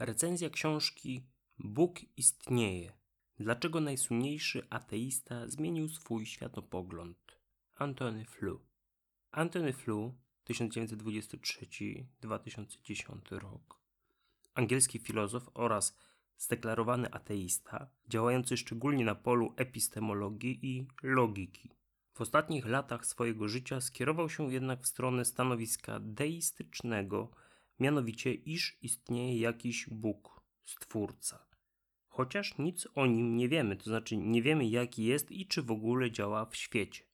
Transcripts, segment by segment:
Recenzja książki Bóg istnieje. Dlaczego najsłynniejszy ateista zmienił swój światopogląd? Antony Flew. Antony Flew 1923-2010 rok. Angielski filozof oraz zdeklarowany ateista, działający szczególnie na polu epistemologii i logiki. W ostatnich latach swojego życia skierował się jednak w stronę stanowiska deistycznego, mianowicie iż istnieje jakiś Bóg, Stwórca. Chociaż nic o nim nie wiemy, to znaczy nie wiemy jaki jest i czy w ogóle działa w świecie.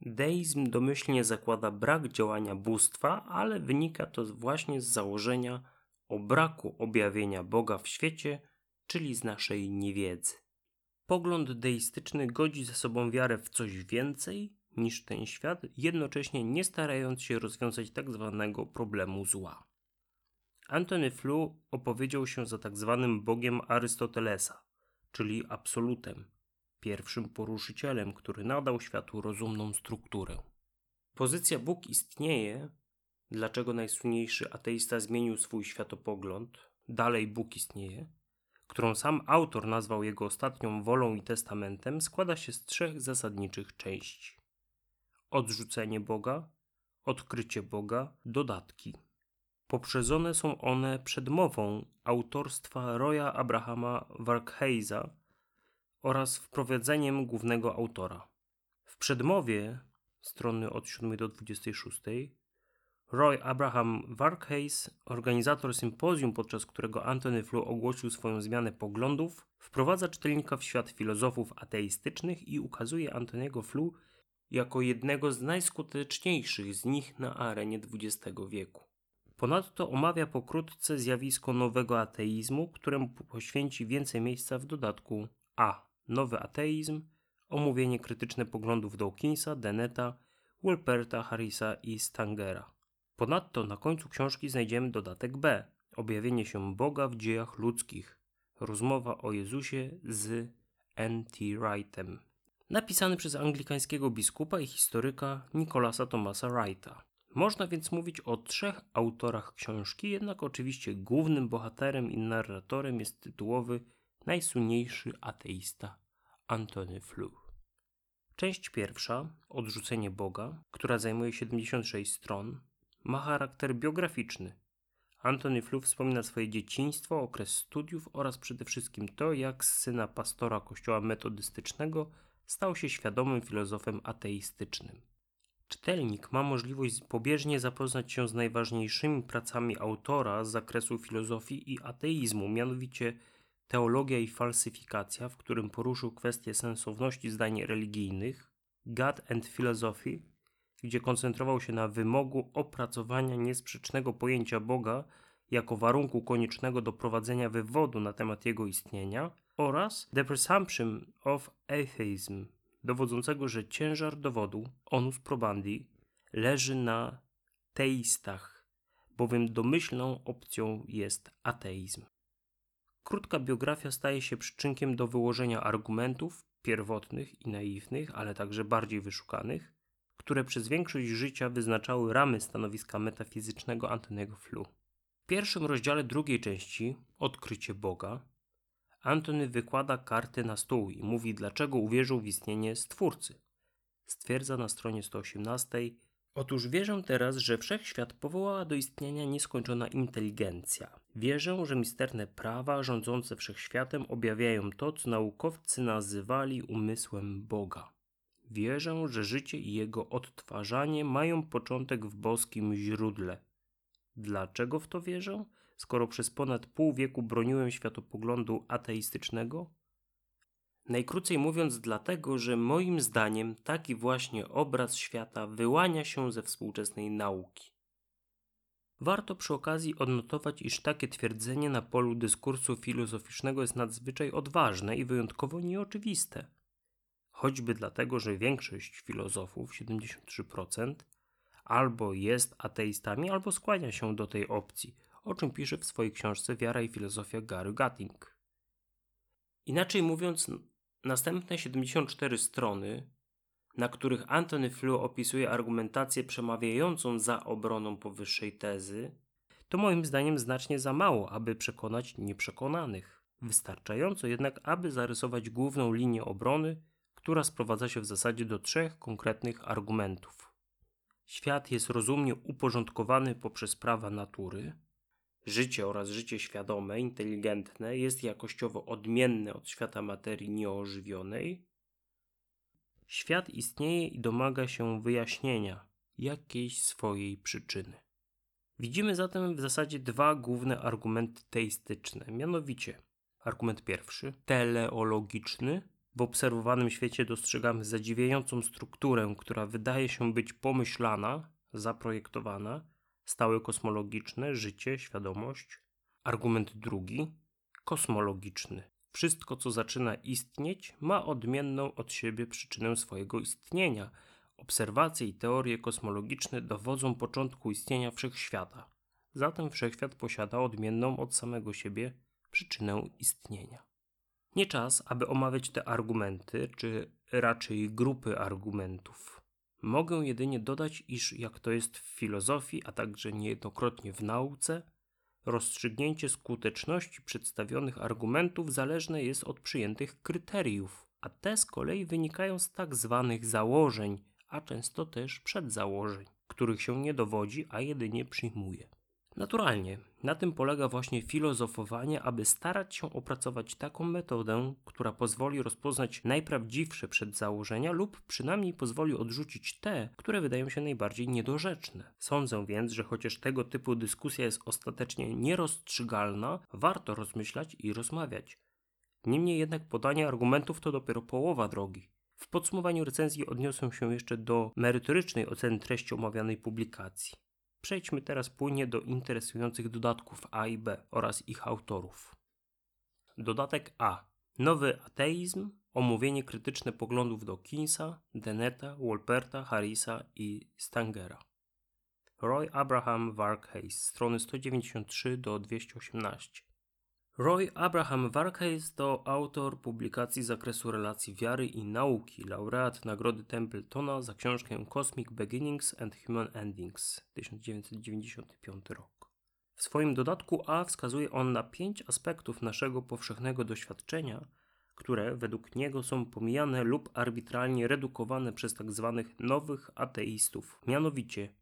Deizm domyślnie zakłada brak działania bóstwa, ale wynika to właśnie z założenia o braku objawienia Boga w świecie, czyli z naszej niewiedzy. Pogląd deistyczny godzi ze sobą wiarę w coś więcej niż ten świat, jednocześnie nie starając się rozwiązać tak zwanego problemu zła. Antony Flew opowiedział się za tak zwanym Bogiem Arystotelesa, czyli absolutem, pierwszym poruszycielem, który nadał światu rozumną strukturę. Pozycja Bóg istnieje, dlaczego najsłynniejszy ateista zmienił swój światopogląd, dalej Bóg istnieje, którą sam autor nazwał jego ostatnią wolą i testamentem, składa się z trzech zasadniczych części: odrzucenie Boga, odkrycie Boga, dodatki. Poprzedzone są one przedmową autorstwa Roya Abrahama Warkheiza oraz wprowadzeniem głównego autora. W przedmowie, strony od 7 do 26, Roy Abraham Varkheys, organizator sympozjum, podczas którego Anthony Flew ogłosił swoją zmianę poglądów, wprowadza czytelnika w świat filozofów ateistycznych i ukazuje Antoniego Flew jako jednego z najskuteczniejszych z nich na arenie XX wieku. Ponadto omawia pokrótce zjawisko nowego ateizmu, któremu poświęci więcej miejsca w dodatku A. Nowy ateizm, omówienie krytyczne poglądów Dawkinsa, Deneta, Wolperta, Harrisa i Stangera. Ponadto na końcu książki znajdziemy dodatek B. Objawienie się Boga w dziejach ludzkich. Rozmowa o Jezusie z N.T. Wrightem. Napisany przez anglikańskiego biskupa i historyka Nicolasa Thomasa Wrighta. Można więc mówić o trzech autorach książki, jednak oczywiście głównym bohaterem i narratorem jest tytułowy najsłynniejszy ateista Antony Flew. Część pierwsza, Odrzucenie Boga, która zajmuje 76 stron, ma charakter biograficzny. Antony Flew wspomina swoje dzieciństwo, okres studiów oraz przede wszystkim to, jak z syna pastora kościoła metodystycznego stał się świadomym filozofem ateistycznym. Czytelnik ma możliwość pobieżnie zapoznać się z najważniejszymi pracami autora z zakresu filozofii i ateizmu, mianowicie Teologia i falsyfikacja, w którym poruszył kwestię sensowności zdań religijnych, God and Philosophy, gdzie koncentrował się na wymogu opracowania niesprzecznego pojęcia Boga jako warunku koniecznego do prowadzenia wywodu na temat jego istnienia, oraz The Presumption of Atheism, dowodzącego, że ciężar dowodu, onus probandi, leży na teistach, bowiem domyślną opcją jest ateizm. Krótka biografia staje się przyczynkiem do wyłożenia argumentów pierwotnych i naiwnych, ale także bardziej wyszukanych, które przez większość życia wyznaczały ramy stanowiska metafizycznego Antonego Flu. W pierwszym rozdziale drugiej części, Odkrycie Boga, Antony wykłada karty na stół i mówi, dlaczego uwierzył w istnienie Stwórcy. Stwierdza na stronie 118: Otóż wierzę teraz, że wszechświat powołała do istnienia nieskończona inteligencja. Wierzę, że misterne prawa rządzące wszechświatem objawiają to, co naukowcy nazywali umysłem Boga. Wierzę, że życie i jego odtwarzanie mają początek w boskim źródle. Dlaczego w to wierzę? Skoro przez ponad pół wieku broniłem światopoglądu ateistycznego? Najkrócej mówiąc, dlatego, że moim zdaniem taki właśnie obraz świata wyłania się ze współczesnej nauki. Warto przy okazji odnotować, iż takie twierdzenie na polu dyskursu filozoficznego jest nadzwyczaj odważne i wyjątkowo nieoczywiste. Choćby dlatego, że większość filozofów, 73%, albo jest ateistami, albo skłania się do tej opcji – o czym pisze w swojej książce Wiara i filozofia Gary Gatting. Inaczej mówiąc, następne 74 strony, na których Anthony Flew opisuje argumentację przemawiającą za obroną powyższej tezy, to moim zdaniem znacznie za mało, aby przekonać nieprzekonanych. Wystarczająco jednak, aby zarysować główną linię obrony, która sprowadza się w zasadzie do trzech konkretnych argumentów. Świat jest rozumnie uporządkowany poprzez prawa natury. Życie oraz życie świadome, inteligentne jest jakościowo odmienne od świata materii nieożywionej. Świat istnieje i domaga się wyjaśnienia jakiejś swojej przyczyny. Widzimy zatem w zasadzie dwa główne argumenty teistyczne, mianowicie argument pierwszy, teleologiczny. W obserwowanym świecie dostrzegamy zadziwiającą strukturę, która wydaje się być pomyślana, zaprojektowana, stałe kosmologiczne, życie, świadomość. Argument drugi, kosmologiczny. Wszystko, co zaczyna istnieć, ma odmienną od siebie przyczynę swojego istnienia. Obserwacje i teorie kosmologiczne dowodzą początku istnienia wszechświata. Zatem wszechświat posiada odmienną od samego siebie przyczynę istnienia. Nie czas, aby omawiać te argumenty, czy raczej grupy argumentów. Mogę jedynie dodać, iż jak to jest w filozofii, a także niejednokrotnie w nauce, rozstrzygnięcie skuteczności przedstawionych argumentów zależne jest od przyjętych kryteriów, a te z kolei wynikają z tak zwanych założeń, a często też przedzałożeń, których się nie dowodzi, a jedynie przyjmuje. Naturalnie, na tym polega właśnie filozofowanie, aby starać się opracować taką metodę, która pozwoli rozpoznać najprawdziwsze przedzałożenia lub przynajmniej pozwoli odrzucić te, które wydają się najbardziej niedorzeczne. Sądzę więc, że chociaż tego typu dyskusja jest ostatecznie nierozstrzygalna, warto rozmyślać i rozmawiać. Niemniej jednak podanie argumentów to dopiero połowa drogi. W podsumowaniu recenzji odniosę się jeszcze do merytorycznej oceny treści omawianej publikacji. Przejdźmy teraz płynnie do interesujących dodatków A i B oraz ich autorów. Dodatek A. Nowy ateizm, omówienie krytyczne poglądów Dawkinsa, Deneta, Wolperta, Harrisa i Stangera. Roy Abraham Varkheys, strony 193 do 218. Roy Abraham Varkheys to autor publikacji z zakresu relacji wiary i nauki, laureat Nagrody Templetona za książkę Cosmic Beginnings and Human Endings 1995 rok. W swoim dodatku A wskazuje on na pięć aspektów naszego powszechnego doświadczenia, które według niego są pomijane lub arbitralnie redukowane przez tzw. Tak nowych ateistów, mianowicie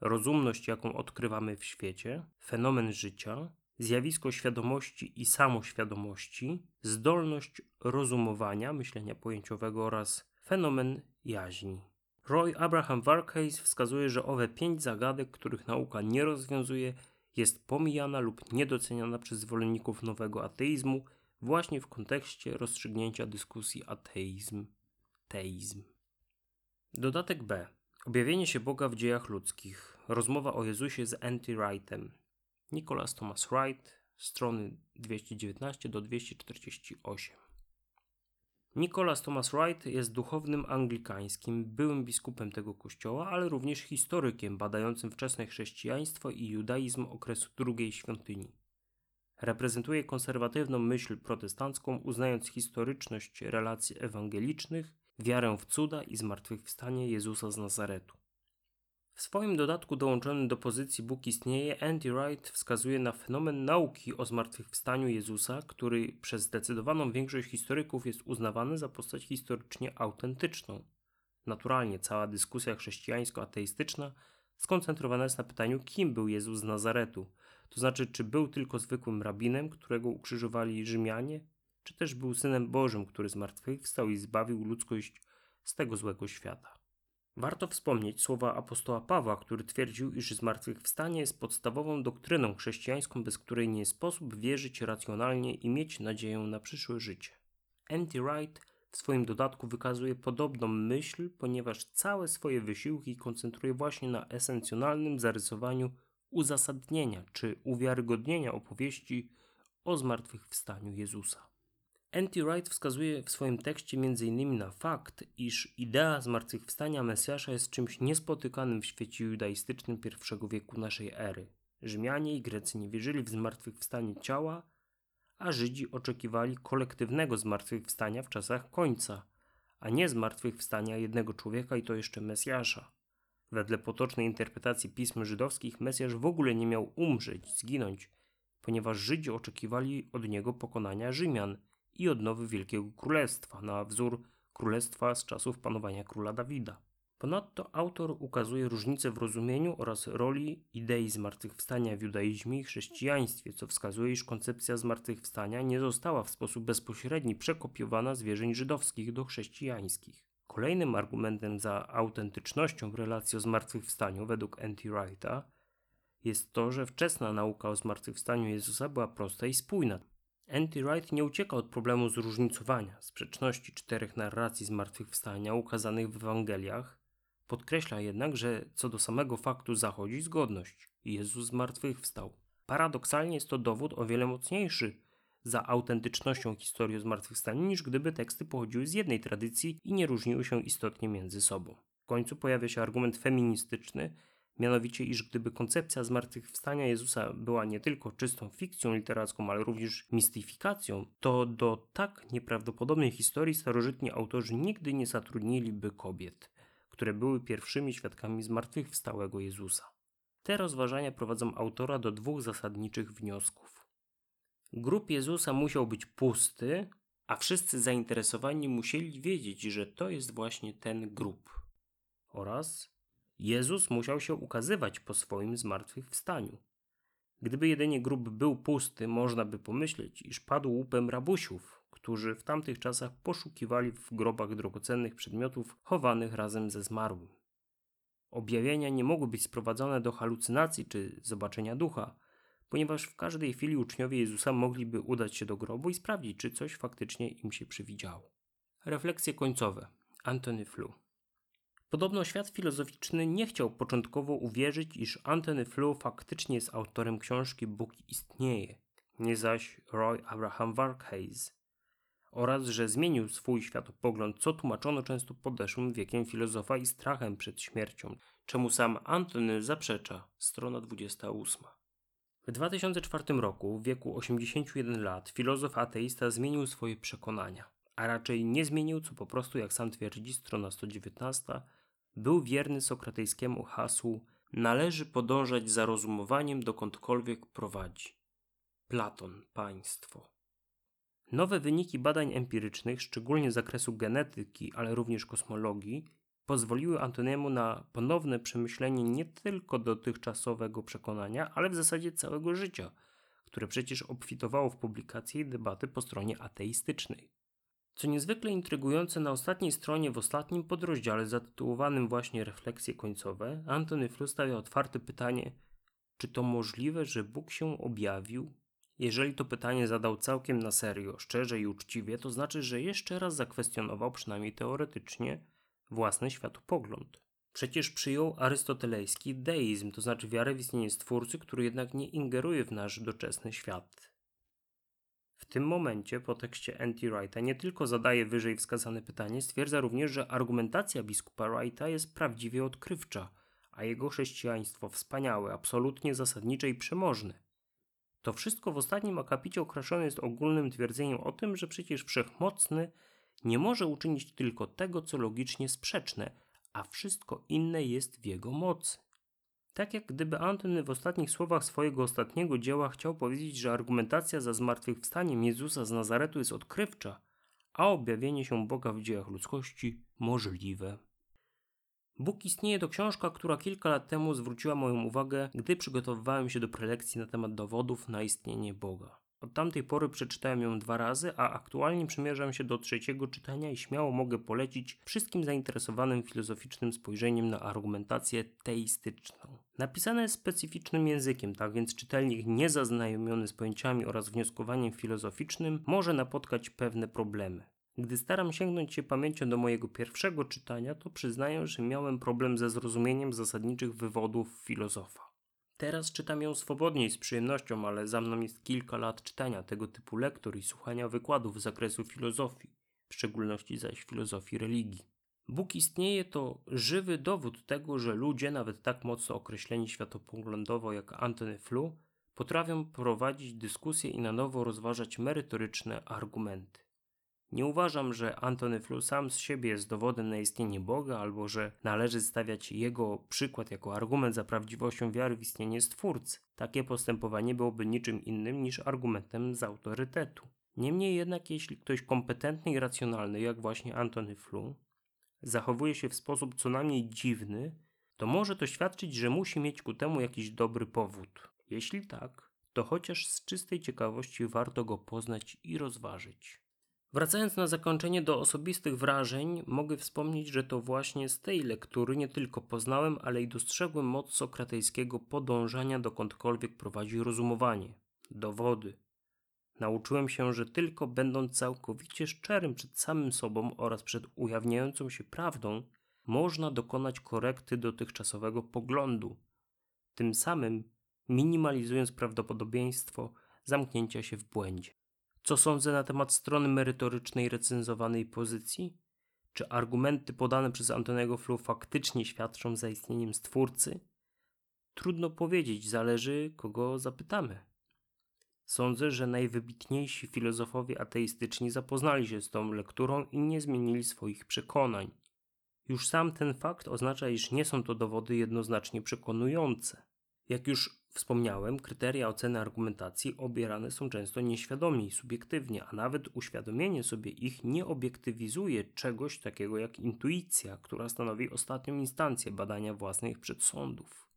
rozumność, jaką odkrywamy w świecie, fenomen życia, zjawisko świadomości i samoświadomości, zdolność rozumowania, myślenia pojęciowego oraz fenomen jaźni. Roy Abraham Varkheys wskazuje, że owe pięć zagadek, których nauka nie rozwiązuje, jest pomijana lub niedoceniana przez zwolenników nowego ateizmu właśnie w kontekście rozstrzygnięcia dyskusji ateizm-teizm. Dodatek B. Objawienie się Boga w dziejach ludzkich. Rozmowa o Jezusie z Anti Wrightem. Nicholas Thomas Wright, strony 219 do 248. Nicholas Thomas Wright jest duchownym anglikańskim, byłym biskupem tego kościoła, ale również historykiem badającym wczesne chrześcijaństwo i judaizm okresu drugiej świątyni. Reprezentuje konserwatywną myśl protestancką, uznając historyczność relacji ewangelicznych, wiarę w cuda i zmartwychwstanie Jezusa z Nazaretu. W swoim dodatku dołączonym do pozycji Bóg istnieje, Andy Wright wskazuje na fenomen nauki o zmartwychwstaniu Jezusa, który przez zdecydowaną większość historyków jest uznawany za postać historycznie autentyczną. Naturalnie cała dyskusja chrześcijańsko-ateistyczna skoncentrowana jest na pytaniu, kim był Jezus z Nazaretu, to znaczy, czy był tylko zwykłym rabinem, którego ukrzyżowali Rzymianie, czy też był synem Bożym, który zmartwychwstał i zbawił ludzkość z tego złego świata. Warto wspomnieć słowa apostoła Pawła, który twierdził, iż zmartwychwstanie jest podstawową doktryną chrześcijańską, bez której nie sposób wierzyć racjonalnie i mieć nadzieję na przyszłe życie. Andy Wright w swoim dodatku wykazuje podobną myśl, ponieważ całe swoje wysiłki koncentruje właśnie na esencjonalnym zarysowaniu uzasadnienia czy uwiarygodnienia opowieści o zmartwychwstaniu Jezusa. N.T. Wright wskazuje w swoim tekście m.in. na fakt, iż idea zmartwychwstania Mesjasza jest czymś niespotykanym w świecie judaistycznym I wieku naszej ery. Rzymianie i Grecy nie wierzyli w zmartwychwstanie ciała, a Żydzi oczekiwali kolektywnego zmartwychwstania w czasach końca, a nie zmartwychwstania jednego człowieka i to jeszcze Mesjasza. Wedle potocznej interpretacji pism żydowskich Mesjasz w ogóle nie miał umrzeć, zginąć, ponieważ Żydzi oczekiwali od niego pokonania Rzymian i odnowy Wielkiego Królestwa na wzór królestwa z czasów panowania króla Dawida. Ponadto autor ukazuje różnice w rozumieniu oraz roli idei zmartwychwstania w judaizmie i chrześcijaństwie, co wskazuje, iż koncepcja zmartwychwstania nie została w sposób bezpośredni przekopiowana z wierzeń żydowskich do chrześcijańskich. Kolejnym argumentem za autentycznością w relacji o zmartwychwstaniu według N.T. Wrighta jest to, że wczesna nauka o zmartwychwstaniu Jezusa była prosta i spójna. N.T. Wright nie ucieka od problemu zróżnicowania, sprzeczności czterech narracji zmartwychwstania ukazanych w Ewangeliach, podkreśla jednak, że co do samego faktu zachodzi zgodność. Jezus zmartwychwstał. Paradoksalnie jest to dowód o wiele mocniejszy za autentycznością historii o zmartwychwstaniu, niż gdyby teksty pochodziły z jednej tradycji i nie różniły się istotnie między sobą. W końcu pojawia się argument feministyczny, mianowicie iż gdyby koncepcja zmartwychwstania Jezusa była nie tylko czystą fikcją literacką, ale również mistyfikacją, to do tak nieprawdopodobnej historii starożytni autorzy nigdy nie zatrudniliby kobiet, które były pierwszymi świadkami zmartwychwstałego Jezusa. Te rozważania prowadzą autora do dwóch zasadniczych wniosków. Grób Jezusa musiał być pusty, a wszyscy zainteresowani musieli wiedzieć, że to jest właśnie ten grób. Oraz Jezus musiał się ukazywać po swoim zmartwychwstaniu. Gdyby jedynie grób był pusty, można by pomyśleć, iż padł łupem rabusiów, którzy w tamtych czasach poszukiwali w grobach drogocennych przedmiotów chowanych razem ze zmarłym. Objawienia nie mogły być sprowadzone do halucynacji czy zobaczenia ducha, ponieważ w każdej chwili uczniowie Jezusa mogliby udać się do grobu i sprawdzić, czy coś faktycznie im się przywidziało. Refleksje końcowe. Antony Flew. Podobno świat filozoficzny nie chciał początkowo uwierzyć, iż Antony Flew faktycznie jest autorem książki Bóg istnieje, nie zaś Roy Abraham Varkheys, oraz że zmienił swój światopogląd, co tłumaczono często podeszłym wiekiem filozofa i strachem przed śmiercią, czemu sam Antony zaprzecza, strona 28. W 2004 roku, w wieku 81 lat, filozof ateista zmienił swoje przekonania, a raczej nie zmienił, co po prostu, jak sam twierdzi, strona 119, był wierny sokratejskiemu hasłu należy podążać za rozumowaniem dokądkolwiek prowadzi. Platon, państwo. Nowe wyniki badań empirycznych, szczególnie z zakresu genetyki, ale również kosmologii, pozwoliły Antoniemu na ponowne przemyślenie nie tylko dotychczasowego przekonania, ale w zasadzie całego życia, które przecież obfitowało w publikacje i debaty po stronie ateistycznej. Co niezwykle intrygujące, na ostatniej stronie, w ostatnim podrozdziale zatytułowanym właśnie Refleksje końcowe, Antony Flew stawia otwarte pytanie, czy to możliwe, że Bóg się objawił? Jeżeli to pytanie zadał całkiem na serio, szczerze i uczciwie, to znaczy, że jeszcze raz zakwestionował, przynajmniej teoretycznie, własny światopogląd. Przecież przyjął arystotelejski deizm, to znaczy wiarę w istnienie Stwórcy, który jednak nie ingeruje w nasz doczesny świat. W tym momencie po tekście N.T. Wrighta nie tylko zadaje wyżej wskazane pytanie, stwierdza również, że argumentacja biskupa Wrighta jest prawdziwie odkrywcza, a jego chrześcijaństwo wspaniałe, absolutnie zasadnicze i przemożne. To wszystko w ostatnim akapicie okraszone jest ogólnym twierdzeniem o tym, że przecież wszechmocny nie może uczynić tylko tego, co logicznie sprzeczne, a wszystko inne jest w jego mocy. Tak jak gdyby Antony w ostatnich słowach swojego ostatniego dzieła chciał powiedzieć, że argumentacja za zmartwychwstaniem Jezusa z Nazaretu jest odkrywcza, a objawienie się Boga w dziejach ludzkości możliwe. Bóg istnieje to książka, która kilka lat temu zwróciła moją uwagę, gdy przygotowywałem się do prelekcji na temat dowodów na istnienie Boga. Od tamtej pory przeczytałem ją dwa razy, a aktualnie przymierzam się do trzeciego czytania i śmiało mogę polecić wszystkim zainteresowanym filozoficznym spojrzeniem na argumentację teistyczną. Napisane jest specyficznym językiem, tak więc czytelnik niezaznajomiony z pojęciami oraz wnioskowaniem filozoficznym może napotkać pewne problemy. Gdy staram sięgnąć się pamięcią do mojego pierwszego czytania, to przyznaję, że miałem problem ze zrozumieniem zasadniczych wywodów filozofa. Teraz czytam ją swobodniej, z przyjemnością, ale za mną jest kilka lat czytania tego typu lektur i słuchania wykładów z zakresu filozofii, w szczególności zaś filozofii religii. Bóg istnieje to żywy dowód tego, że ludzie, nawet tak mocno określeni światopoglądowo jak Antony Flew, potrafią prowadzić dyskusje i na nowo rozważać merytoryczne argumenty. Nie uważam, że Antony Flew sam z siebie jest dowodem na istnienie Boga, albo że należy stawiać jego przykład jako argument za prawdziwością wiary w istnienie Stwórcy. Takie postępowanie byłoby niczym innym niż argumentem z autorytetu. Niemniej jednak, jeśli ktoś kompetentny i racjonalny, jak właśnie Antony Flew, zachowuje się w sposób co najmniej dziwny, to może to świadczyć, że musi mieć ku temu jakiś dobry powód. Jeśli tak, to chociaż z czystej ciekawości warto go poznać i rozważyć. Wracając na zakończenie do osobistych wrażeń, mogę wspomnieć, że to właśnie z tej lektury nie tylko poznałem, ale i dostrzegłem moc sokratejskiego podążania dokądkolwiek prowadzi rozumowanie, dowody. Nauczyłem się, że tylko będąc całkowicie szczerym przed samym sobą oraz przed ujawniającą się prawdą, można dokonać korekty dotychczasowego poglądu, tym samym minimalizując prawdopodobieństwo zamknięcia się w błędzie. Co sądzę na temat strony merytorycznej recenzowanej pozycji? Czy argumenty podane przez Antonego Flu faktycznie świadczą za istnieniem stwórcy? Trudno powiedzieć, zależy kogo zapytamy. Sądzę, że najwybitniejsi filozofowie ateistyczni zapoznali się z tą lekturą i nie zmienili swoich przekonań. Już sam ten fakt oznacza, iż nie są to dowody jednoznacznie przekonujące. Jak już wspomniałem, kryteria oceny argumentacji obierane są często nieświadomie i subiektywnie, a nawet uświadomienie sobie ich nie obiektywizuje czegoś takiego jak intuicja, która stanowi ostatnią instancję badania własnych przedsądów.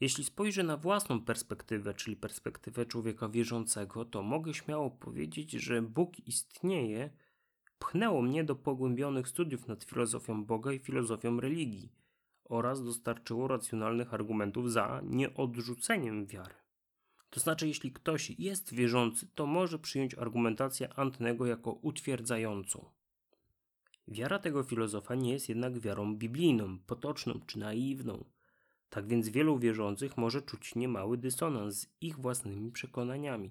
Jeśli spojrzę na własną perspektywę, czyli perspektywę człowieka wierzącego, to mogę śmiało powiedzieć, że Bóg istnieje, pchnęło mnie do pogłębionych studiów nad filozofią Boga i filozofią religii oraz dostarczyło racjonalnych argumentów za nieodrzuceniem wiary. To znaczy, jeśli ktoś jest wierzący, to może przyjąć argumentację Antnego jako utwierdzającą. Wiara tego filozofa nie jest jednak wiarą biblijną, potoczną czy naiwną. Tak więc wielu wierzących może czuć niemały dysonans z ich własnymi przekonaniami.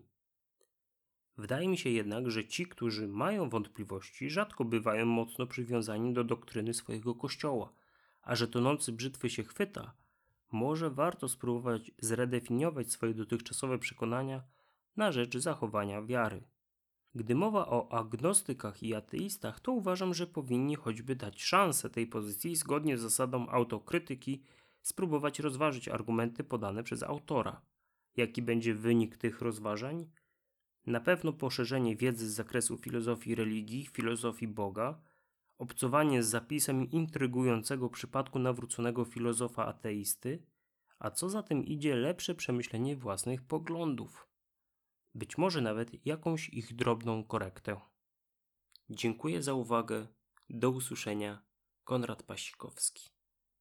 Wydaje mi się jednak, że ci, którzy mają wątpliwości, rzadko bywają mocno przywiązani do doktryny swojego kościoła, a że tonący brzytwy się chwyta, może warto spróbować zredefiniować swoje dotychczasowe przekonania na rzecz zachowania wiary. Gdy mowa o agnostykach i ateistach, to uważam, że powinni choćby dać szansę tej pozycji zgodnie z zasadą autokrytyki spróbować rozważyć argumenty podane przez autora. Jaki będzie wynik tych rozważań? Na pewno poszerzenie wiedzy z zakresu filozofii religii, filozofii Boga, obcowanie z zapisem intrygującego przypadku nawróconego filozofa ateisty, a co za tym idzie lepsze przemyślenie własnych poglądów. Być może nawet jakąś ich drobną korektę. Dziękuję za uwagę. Do usłyszenia. Konrad Pasikowski.